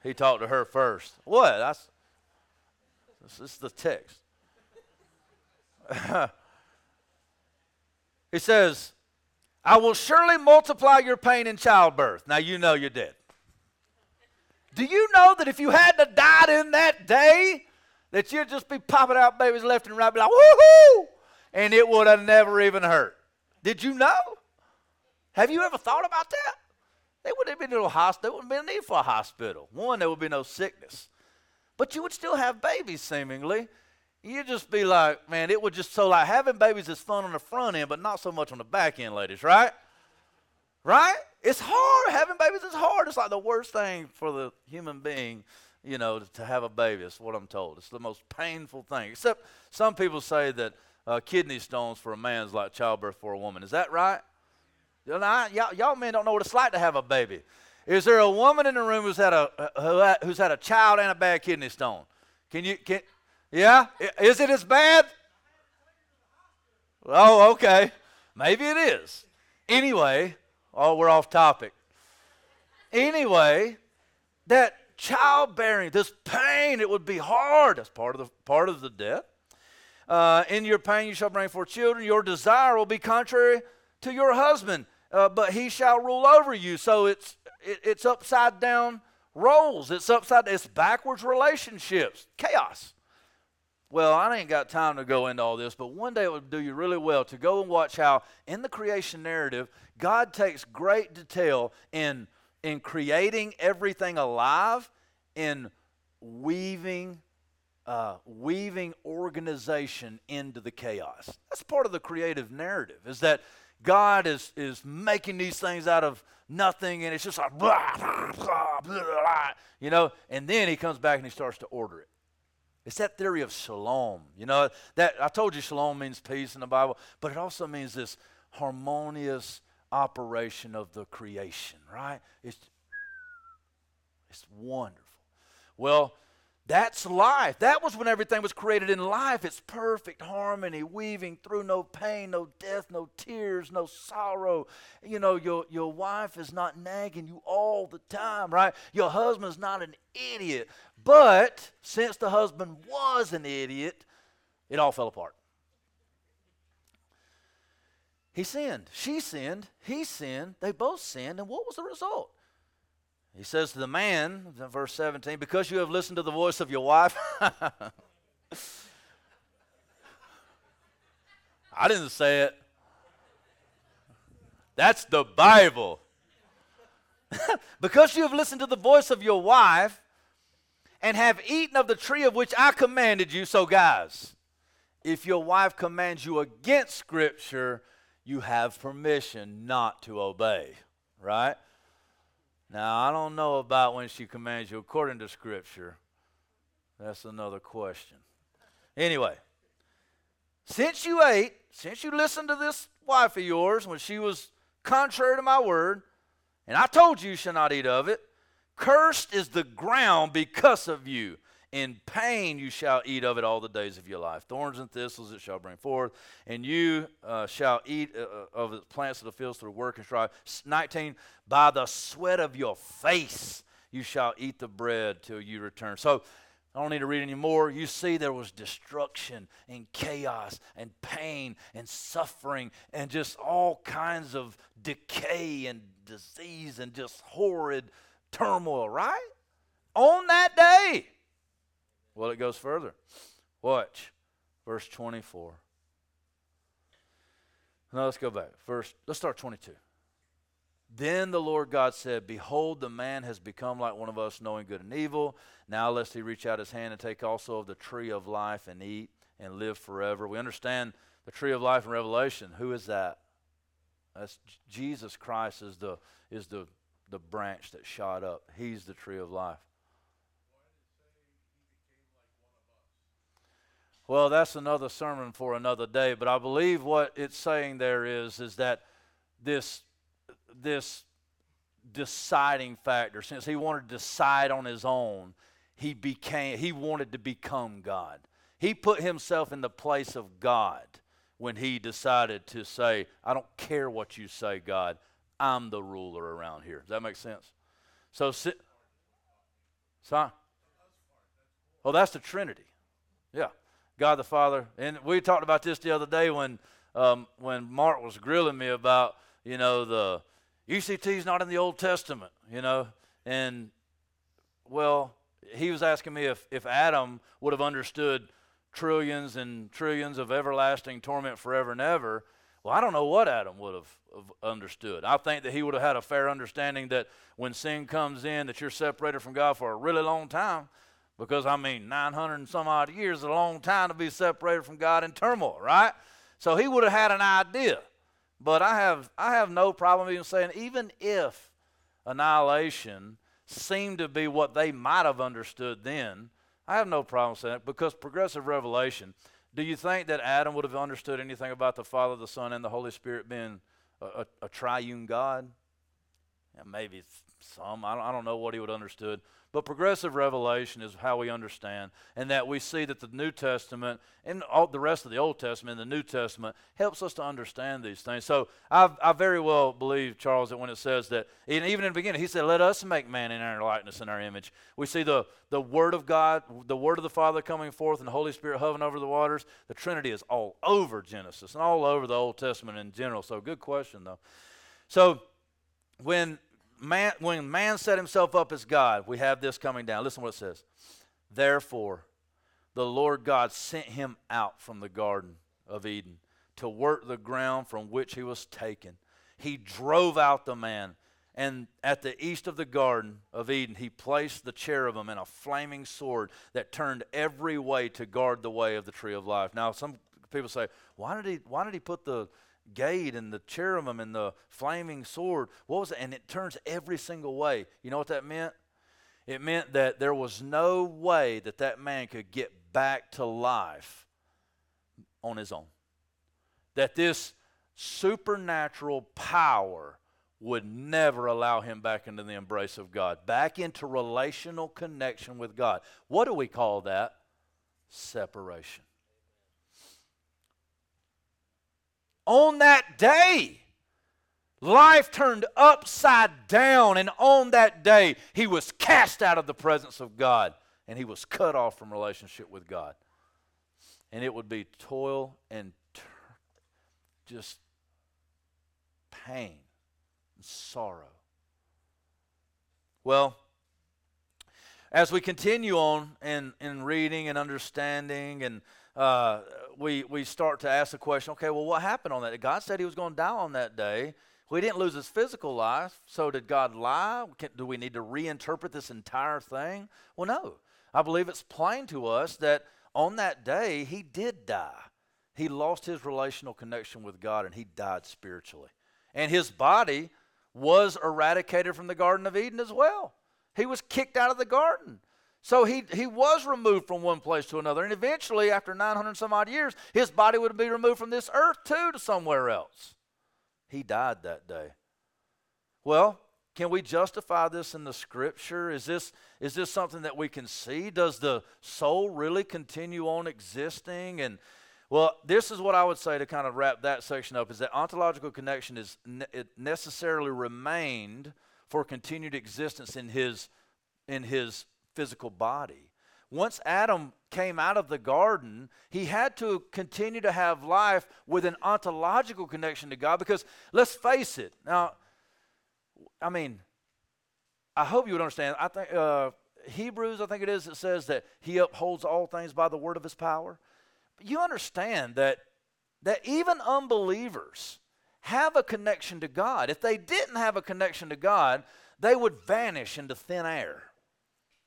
he talked to her first. What? That's this is the text. he says, I will surely multiply your pain in childbirth. Now you know you're dead. Do you know that if you hadn't died in that day, that you'd just be popping out babies left and right, be like, woohoo! And it would have never even hurt. Did you know? Have you ever thought about that? There wouldn't been no hospital. There wouldn't been a need for a hospital. One, there would be no sickness. But you would still have babies, seemingly. You'd just be like, man, it would just so like having babies is fun on the front end, but not so much on the back end, ladies, right? Right? It's hard. Having babies is hard. It's like the worst thing for the human being, you know, to have a baby. That's what I'm told. It's the most painful thing. Except some people say that uh, kidney stones for a man is like childbirth for a woman. Is that right? Y'all, y'all men don't know what it's like to have a baby. Is there a woman in the room who's had a who's had a child and a bad kidney stone? Can you can? Yeah, is it as bad? Oh, okay. Maybe it is. Anyway, oh, we're off topic. Anyway, that childbearing, this pain, it would be hard. That's part of the part of the death. Uh, in your pain, you shall bring forth children. Your desire will be contrary to your husband, uh, but he shall rule over you. So it's it, it's upside down roles. It's upside. It's backwards relationships. Chaos. Well, I ain't got time to go into all this, but one day it would do you really well to go and watch how in the creation narrative God takes great detail in in creating everything alive, in weaving uh, weaving organization into the chaos. That's part of the creative narrative. Is that God is, is making these things out of nothing, and it's just like, blah, blah, blah, blah, you know, and then he comes back and he starts to order it. It's that theory of shalom. You know, that I told you shalom means peace in the Bible, but it also means this harmonious operation of the creation, right? It's, it's wonderful. Well, that's life. That was when everything was created in life. It's perfect harmony, weaving through no pain, no death, no tears, no sorrow. You know, your, your wife is not nagging you all the time, right? Your husband's not an idiot. But since the husband was an idiot, it all fell apart. He sinned. She sinned. He sinned. They both sinned. And what was the result? He says to the man, verse 17, because you have listened to the voice of your wife. I didn't say it. That's the Bible. because you have listened to the voice of your wife and have eaten of the tree of which I commanded you. So, guys, if your wife commands you against Scripture, you have permission not to obey, right? Now, I don't know about when she commands you according to Scripture. That's another question. Anyway, since you ate, since you listened to this wife of yours when she was contrary to my word, and I told you you shall not eat of it, cursed is the ground because of you. In pain you shall eat of it all the days of your life. Thorns and thistles it shall bring forth, and you uh, shall eat uh, uh of the plants of the fields through work and strive. 19, by the sweat of your face you shall eat the bread till you return. So I don't need to read anymore. You see, there was destruction and chaos and pain and suffering and just all kinds of decay and disease and just horrid turmoil, right? On that day Well, it goes further. Watch. Verse 24. Now let's go back. First, let's start 22. Then the Lord God said, Behold, the man has become like one of us, knowing good and evil. Now, lest he reach out his hand and take also of the tree of life and eat and live forever. We understand the tree of life in Revelation. Who is that? That's Jesus Christ is the is the the branch that shot up. He's the tree of life. Well, that's another sermon for another day, but I believe what it's saying there is is that this this deciding factor since he wanted to decide on his own, he became he wanted to become God. He put himself in the place of God when he decided to say, I don't care what you say, God. I'm the ruler around here. Does that make sense? So, si- son? Oh, that's the Trinity. Yeah. God the Father. And we talked about this the other day when, um, when Mark was grilling me about, you know, the ECT is not in the Old Testament, you know. And, well, he was asking me if, if Adam would have understood trillions and trillions of everlasting torment forever and ever. Well, I don't know what Adam would have, understood. I think that he would have had a fair understanding that when sin comes in, that you're separated from God for a really long time. Because, I mean, 900 and some odd years is a long time to be separated from God in turmoil, right? So he would have had an idea. But I have, I have no problem even saying, even if annihilation seemed to be what they might have understood then, I have no problem saying it because progressive revelation. Do you think that Adam would have understood anything about the Father, the Son, and the Holy Spirit being a, a, a triune God? Yeah, maybe some. I don't, I don't know what he would understood. But progressive revelation is how we understand, and that we see that the New Testament and all the rest of the Old Testament and the New Testament helps us to understand these things. So I, I very well believe, Charles, that when it says that, and even in the beginning, he said, Let us make man in our likeness and our image. We see the, the Word of God, the Word of the Father coming forth, and the Holy Spirit hovering over the waters. The Trinity is all over Genesis and all over the Old Testament in general. So, good question, though. So, when man, when man set himself up as God, we have this coming down. Listen what it says. Therefore, the Lord God sent him out from the Garden of Eden to work the ground from which he was taken. He drove out the man, and at the east of the Garden of Eden, he placed the cherubim and a flaming sword that turned every way to guard the way of the tree of life. Now, some people say, why did he, why did he put the gate and the cherubim and the flaming sword. What was it? And it turns every single way. You know what that meant? It meant that there was no way that that man could get back to life on his own. That this supernatural power would never allow him back into the embrace of God, back into relational connection with God. What do we call that? Separation. On that day, life turned upside down. And on that day, he was cast out of the presence of God and he was cut off from relationship with God. And it would be toil and ter- just pain and sorrow. Well, as we continue on in, in reading and understanding and uh, we, we start to ask the question okay, well, what happened on that? God said he was going to die on that day. We didn't lose his physical life, so did God lie? Do we need to reinterpret this entire thing? Well, no. I believe it's plain to us that on that day, he did die. He lost his relational connection with God and he died spiritually. And his body was eradicated from the Garden of Eden as well. He was kicked out of the garden. So he, he was removed from one place to another. And eventually, after 900 some odd years, his body would be removed from this earth too to somewhere else. He died that day. Well, can we justify this in the scripture? Is this, is this something that we can see? Does the soul really continue on existing? And well, this is what I would say to kind of wrap that section up is that ontological connection is ne- it necessarily remained for continued existence in his in his physical body. Once Adam came out of the garden, he had to continue to have life with an ontological connection to God because let's face it. Now, I mean, I hope you would understand. I think uh, Hebrews, I think it is, it says that he upholds all things by the word of his power. But you understand that that even unbelievers have a connection to God. If they didn't have a connection to God, they would vanish into thin air.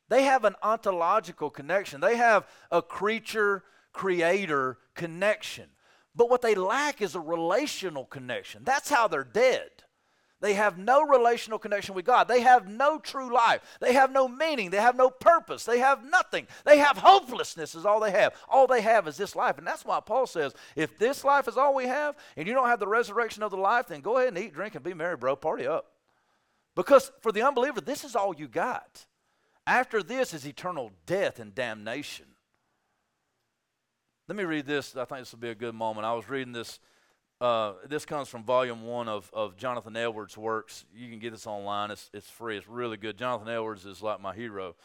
They have an ontological connection. They have a creature creator connection. But what they lack is a relational connection. That's how they're dead. They have no relational connection with God. They have no true life. They have no meaning. They have no purpose. They have nothing. They have hopelessness, is all they have. All they have is this life. And that's why Paul says if this life is all we have and you don't have the resurrection of the life, then go ahead and eat, drink, and be merry, bro. Party up. Because for the unbeliever, this is all you got. After this is eternal death and damnation. Let me read this. I think this will be a good moment. I was reading this uh, this comes from volume one of, of Jonathan Edwards' works. You can get this online, it's, it's free, it's really good. Jonathan Edwards is like my hero.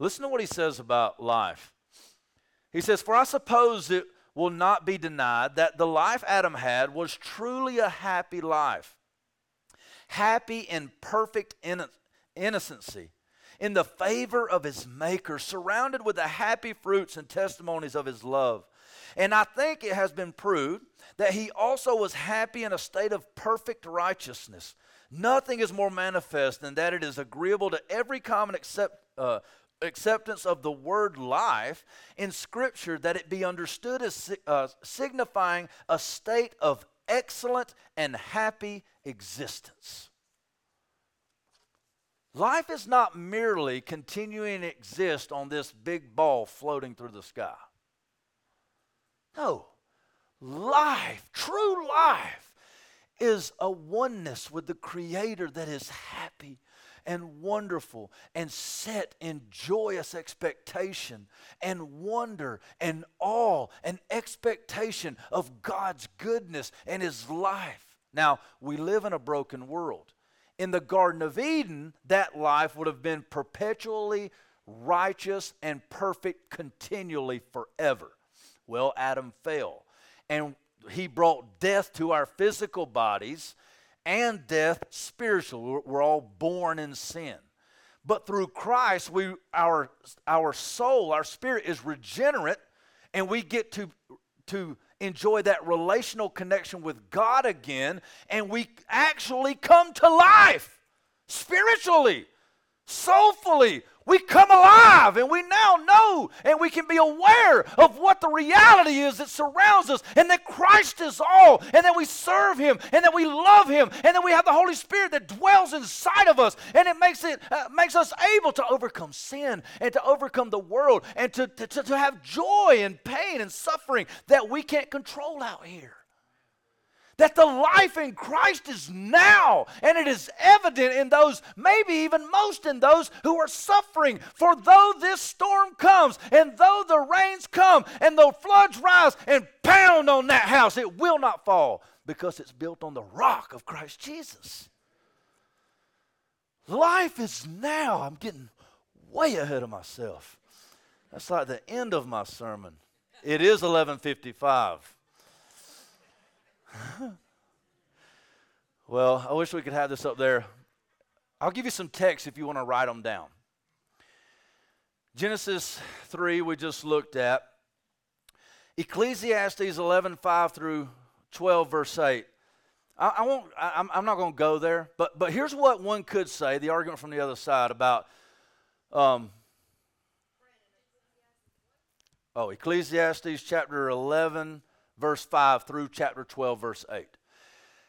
Listen to what he says about life. He says, For I suppose it will not be denied that the life Adam had was truly a happy life, happy in perfect innocency, in the favor of his Maker, surrounded with the happy fruits and testimonies of his love. And I think it has been proved that he also was happy in a state of perfect righteousness. Nothing is more manifest than that it is agreeable to every common accept, uh, acceptance of the word life in Scripture that it be understood as uh, signifying a state of excellent and happy existence. Life is not merely continuing to exist on this big ball floating through the sky. No life, true life, is a oneness with the Creator that is happy and wonderful and set in joyous expectation and wonder and awe and expectation of God's goodness and His life. Now, we live in a broken world. In the Garden of Eden, that life would have been perpetually righteous and perfect continually forever. Well, Adam fell and he brought death to our physical bodies and death spiritual. We're all born in sin. But through Christ, we our our soul, our spirit is regenerate, and we get to to enjoy that relational connection with God again, and we actually come to life spiritually, soulfully, we come alive and we now know and we can be aware of what the reality is that surrounds us and that Christ is all and that we serve him and that we love him and that we have the Holy Spirit that dwells inside of us and it makes it uh, makes us able to overcome sin and to overcome the world and to, to, to have joy and pain and suffering that we can't control out here that the life in Christ is now, and it is evident in those, maybe even most in those who are suffering. For though this storm comes, and though the rains come, and the floods rise and pound on that house, it will not fall because it's built on the rock of Christ Jesus. Life is now. I'm getting way ahead of myself. That's like the end of my sermon. It is 1155. well, I wish we could have this up there. I'll give you some text if you want to write them down. Genesis 3, we just looked at. Ecclesiastes 11, 5 through 12, verse 8. I, I won't, I'm, I'm not going to go there, but, but here's what one could say the argument from the other side about. Um, oh, Ecclesiastes chapter 11, verse 5 through chapter 12, verse 8.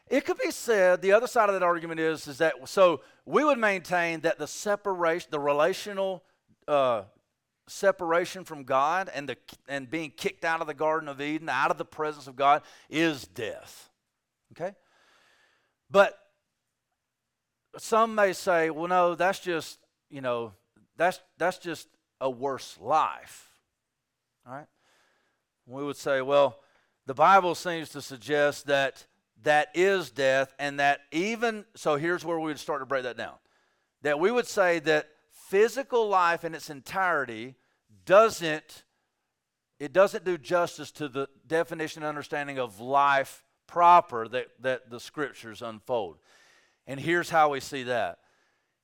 It could be said, the other side of that argument is, is that so we would maintain that the separation, the relational uh, separation from God and, the, and being kicked out of the Garden of Eden, out of the presence of God, is death. Okay? But some may say, well, no, that's just, you know, that's, that's just a worse life. All right? We would say, well, the Bible seems to suggest that that is death, and that even, so here's where we would start to break that down. That we would say that physical life in its entirety doesn't, it doesn't do justice to the definition and understanding of life proper that, that the scriptures unfold. And here's how we see that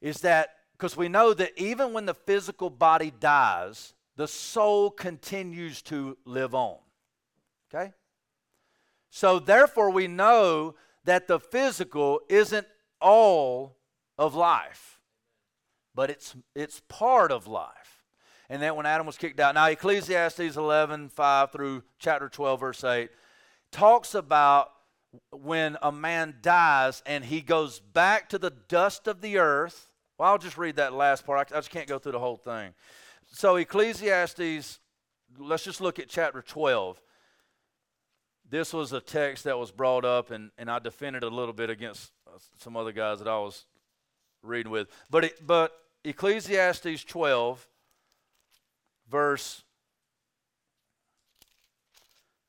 is that Because we know that even when the physical body dies, the soul continues to live on. Okay? So therefore, we know that the physical isn't all of life, but it's, it's part of life. And then when Adam was kicked out, now Ecclesiastes 11, 5 through chapter 12, verse 8, talks about when a man dies and he goes back to the dust of the earth. Well, I'll just read that last part. I just can't go through the whole thing. So, Ecclesiastes, let's just look at chapter 12. This was a text that was brought up, and, and I defended a little bit against uh, some other guys that I was reading with. But, it, but Ecclesiastes 12, verse,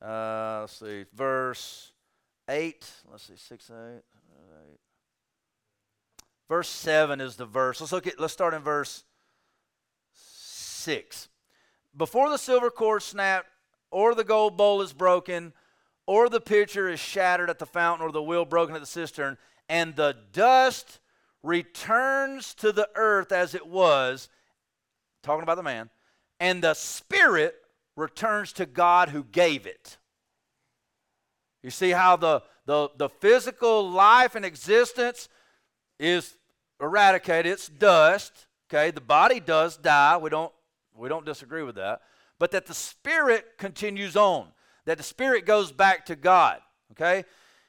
uh, let's see, verse 8, let's see, 6, 8, 8. Verse 7 is the verse. Let's look at, let's start in verse 6. Before the silver cord snapped, or the gold bowl is broken, or the pitcher is shattered at the fountain, or the wheel broken at the cistern, and the dust returns to the earth as it was, talking about the man, and the spirit returns to God who gave it. You see how the, the, the physical life and existence is eradicated. It's dust. Okay, the body does die. We don't we don't disagree with that. But that the spirit continues on. That the spirit goes back to God. Okay?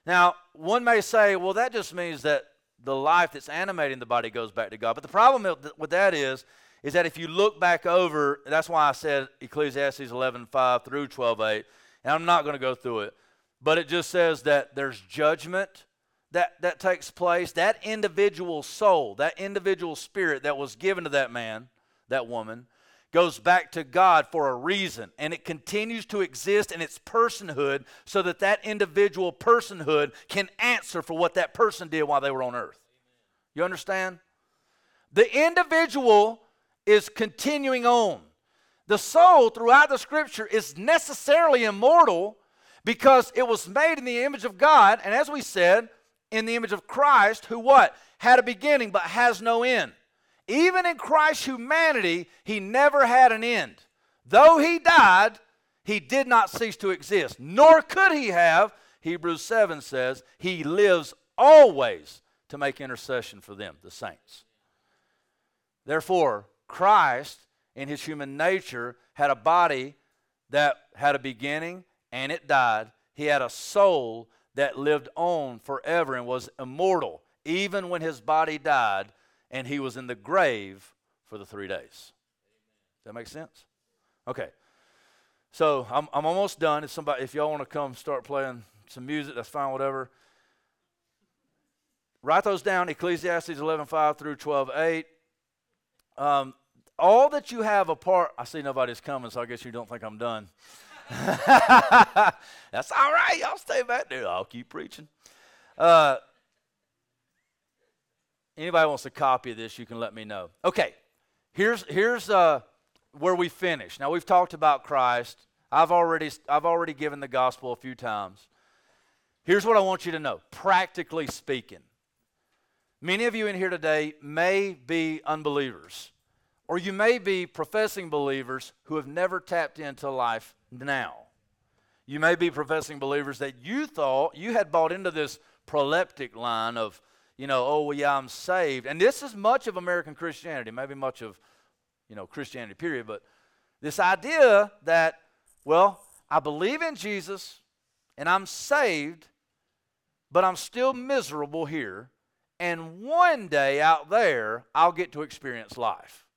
Now, one may say, well, that just means that the life that's animating the body goes back to God. But the problem with that is, is that if you look back over, that's why I said Ecclesiastes 11, 5 through 12, 8, and I'm not going to go through it. But it just says that there's judgment that, that takes place. That individual soul, that individual spirit that was given to that man, that woman, goes back to God for a reason. And it continues to exist in its personhood so that that individual personhood can answer for what that person did while they were on earth. You understand? The individual is continuing on. The soul throughout the scripture is necessarily immortal because it was made in the image of God, and as we said, in the image of Christ, who what? Had a beginning but has no end. Even in Christ's humanity, he never had an end. Though he died, he did not cease to exist, nor could he have. Hebrews 7 says, He lives always to make intercession for them, the saints. Therefore, Christ, in his human nature, had a body that had a beginning and it died, he had a soul that lived on forever and was immortal, even when his body died and he was in the grave for the three days. Does that make sense? Okay. So I'm, I'm almost done. If somebody, if y'all want to come start playing some music, that's fine, whatever. Write those down, Ecclesiastes 11.5 through 12.8. Um, all that you have apart, I see nobody's coming, so I guess you don't think I'm done. That's all right. Y'all stay back there. I'll keep preaching. Uh, anybody wants a copy of this, you can let me know. Okay, here's here's uh, where we finish. Now we've talked about Christ. I've already I've already given the gospel a few times. Here's what I want you to know. Practically speaking, many of you in here today may be unbelievers, or you may be professing believers who have never tapped into life now. You may be professing believers that you thought you had bought into this proleptic line of, you know, oh, well, yeah, I'm saved. And this is much of American Christianity, maybe much of, you know, Christianity, period. But this idea that, well, I believe in Jesus and I'm saved, but I'm still miserable here. And one day out there, I'll get to experience life.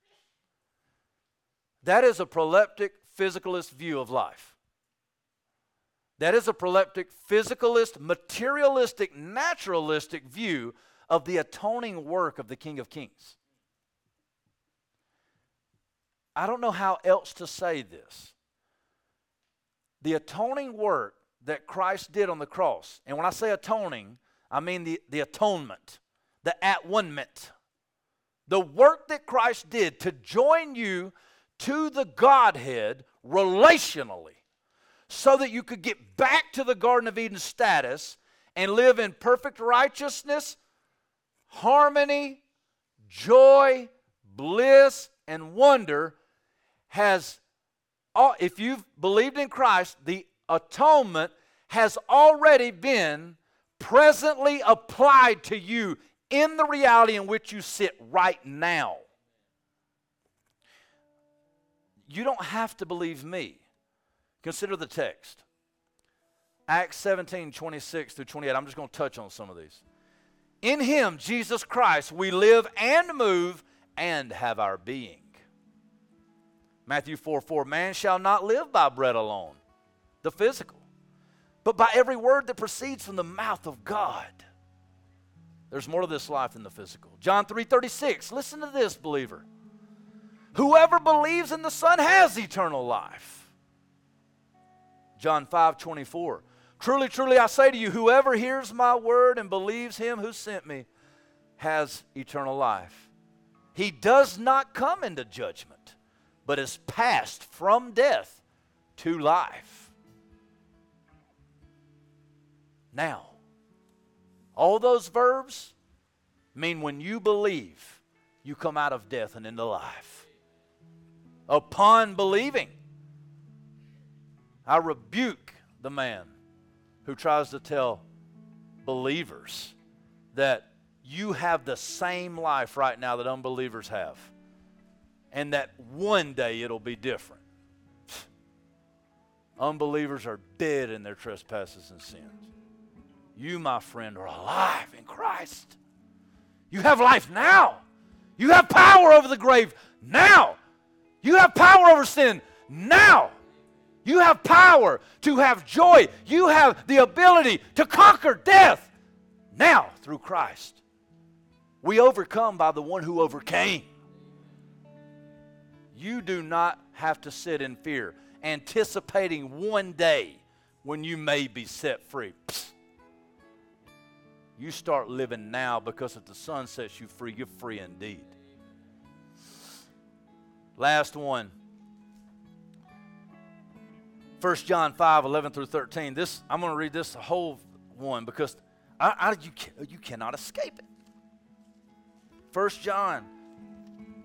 That is a proleptic physicalist view of life. That is a proleptic, physicalist, materialistic, naturalistic view of the atoning work of the King of Kings. I don't know how else to say this. The atoning work that Christ did on the cross, and when I say atoning, I mean the, the atonement, the at one ment. The work that Christ did to join you to the Godhead relationally so that you could get back to the Garden of Eden status and live in perfect righteousness, harmony, joy, bliss, and wonder has, if you've believed in Christ, the atonement has already been presently applied to you in the reality in which you sit right now. You don't have to believe me. Consider the text. Acts 17, 26 through 28. I'm just going to touch on some of these. In him, Jesus Christ, we live and move and have our being. Matthew 4 4, man shall not live by bread alone, the physical, but by every word that proceeds from the mouth of God. There's more to this life than the physical. John 3 36, listen to this, believer. Whoever believes in the Son has eternal life. John 5 24, truly, truly, I say to you, whoever hears my word and believes him who sent me has eternal life. He does not come into judgment, but is passed from death to life. Now, all those verbs mean when you believe, you come out of death and into life. Upon believing, I rebuke the man who tries to tell believers that you have the same life right now that unbelievers have, and that one day it'll be different. Unbelievers are dead in their trespasses and sins. You, my friend, are alive in Christ. You have life now. You have power over the grave now. You have power over sin now. You have power to have joy. You have the ability to conquer death now through Christ. We overcome by the one who overcame. You do not have to sit in fear, anticipating one day when you may be set free. Psst. You start living now because if the Son sets you free, you're free indeed. Last one. 1 John 5, 11 through 13. This, I'm going to read this whole one because I, I, you, you cannot escape it. First John.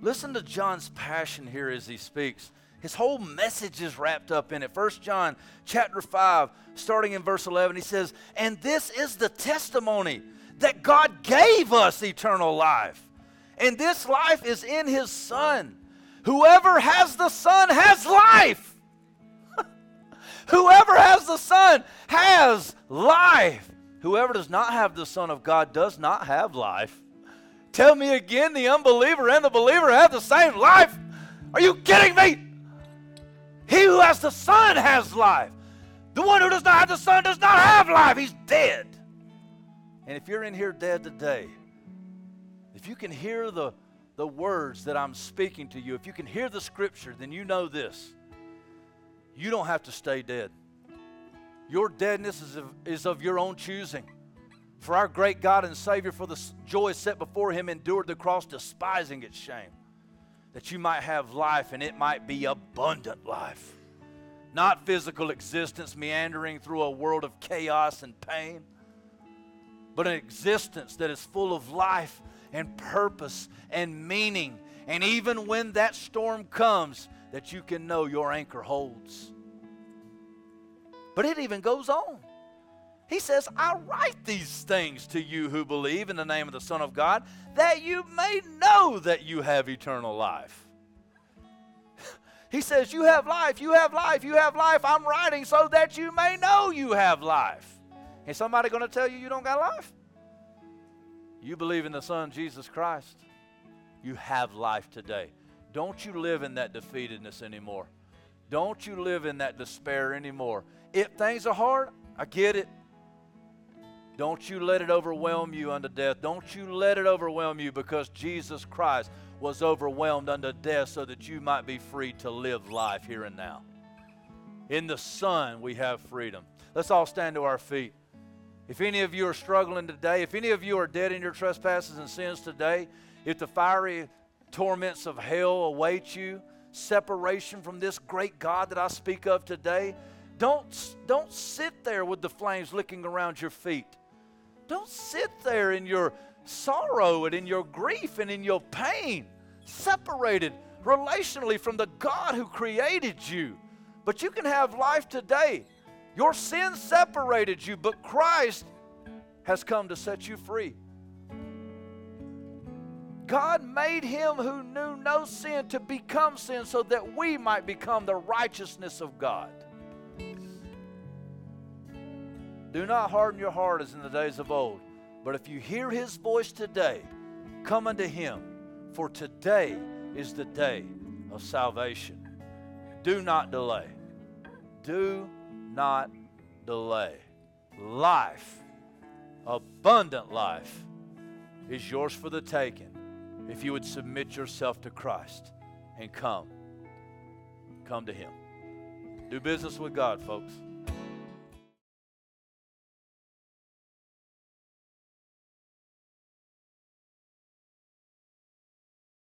Listen to John's passion here as he speaks. His whole message is wrapped up in it. First John chapter 5, starting in verse 11, he says, And this is the testimony that God gave us eternal life. And this life is in his Son. Whoever has the Son has life. Whoever has the Son has life. Whoever does not have the Son of God does not have life. Tell me again, the unbeliever and the believer have the same life? Are you kidding me? He who has the Son has life. The one who does not have the Son does not have life. He's dead. And if you're in here dead today, if you can hear the, the words that I'm speaking to you, if you can hear the scripture, then you know this. You don't have to stay dead. Your deadness is of, is of your own choosing. For our great God and Savior, for the joy set before him, endured the cross, despising its shame, that you might have life and it might be abundant life. Not physical existence meandering through a world of chaos and pain, but an existence that is full of life and purpose and meaning. And even when that storm comes, that you can know your anchor holds. But it even goes on. He says, I write these things to you who believe in the name of the Son of God, that you may know that you have eternal life. he says, You have life, you have life, you have life. I'm writing so that you may know you have life. Is somebody going to tell you you don't got life? You believe in the Son, Jesus Christ. You have life today. Don't you live in that defeatedness anymore. Don't you live in that despair anymore. If things are hard, I get it. Don't you let it overwhelm you unto death. Don't you let it overwhelm you because Jesus Christ was overwhelmed unto death so that you might be free to live life here and now. In the Son, we have freedom. Let's all stand to our feet. If any of you are struggling today, if any of you are dead in your trespasses and sins today, if the fiery torments of hell await you, separation from this great God that I speak of today, don't, don't sit there with the flames licking around your feet. Don't sit there in your sorrow and in your grief and in your pain. separated relationally from the God who created you. But you can have life today. Your sin separated you, but Christ has come to set you free. God made him who knew no sin to become sin so that we might become the righteousness of God. Do not harden your heart as in the days of old. But if you hear his voice today, come unto him, for today is the day of salvation. Do not delay. Do not delay. Life, abundant life, is yours for the taking if you would submit yourself to Christ and come. Come to him. Do business with God, folks.